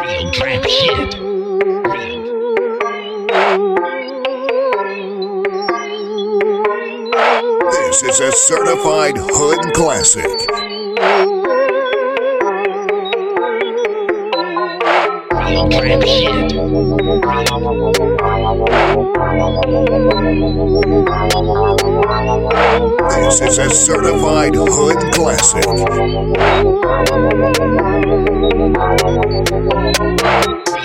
Real trap shit. This is a certified hood classic. Real trap shit. This is a certified hood classic.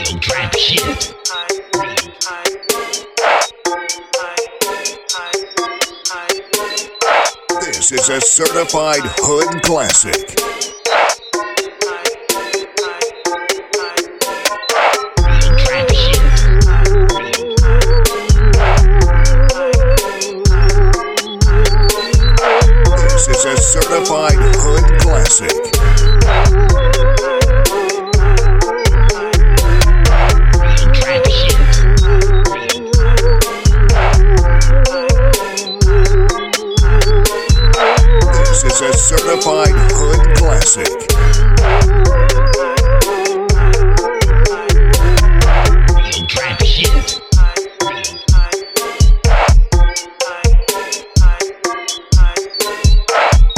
Trap shit. This is a certified hood classic. This is a certified hood classic. This is a certified hood classic.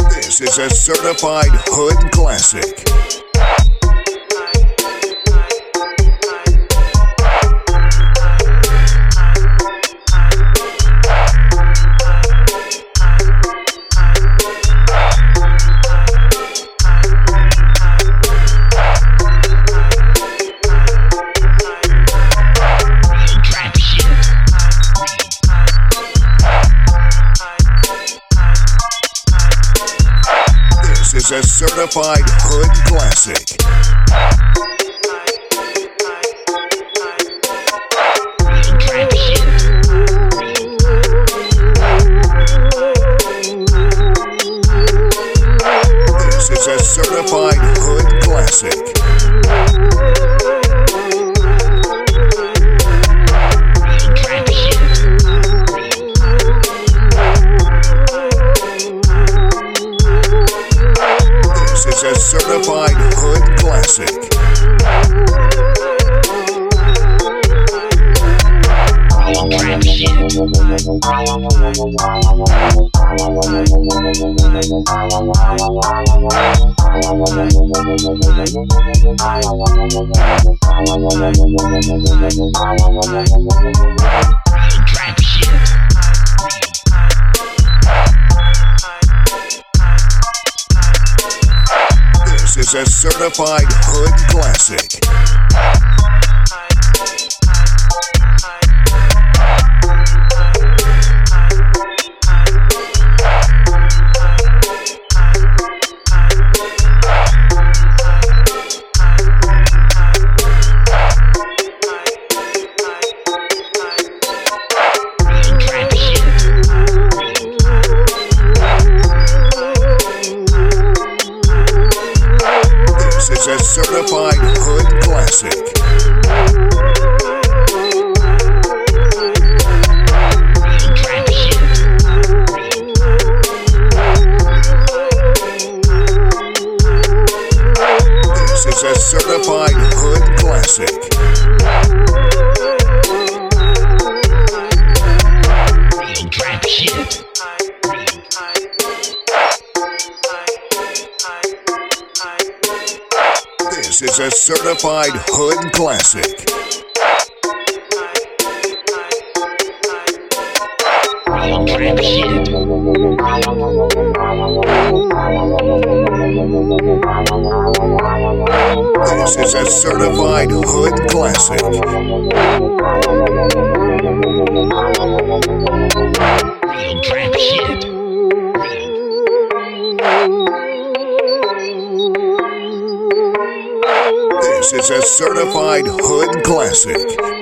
This is a certified hood classic. Is a certified hood classic. This is a certified hood classic. Hood classic. Is a certified hood classic. Certified hood classic. Certified hood classic. This is a certified hood classic. This is a certified hood classic. This is a certified hood classic.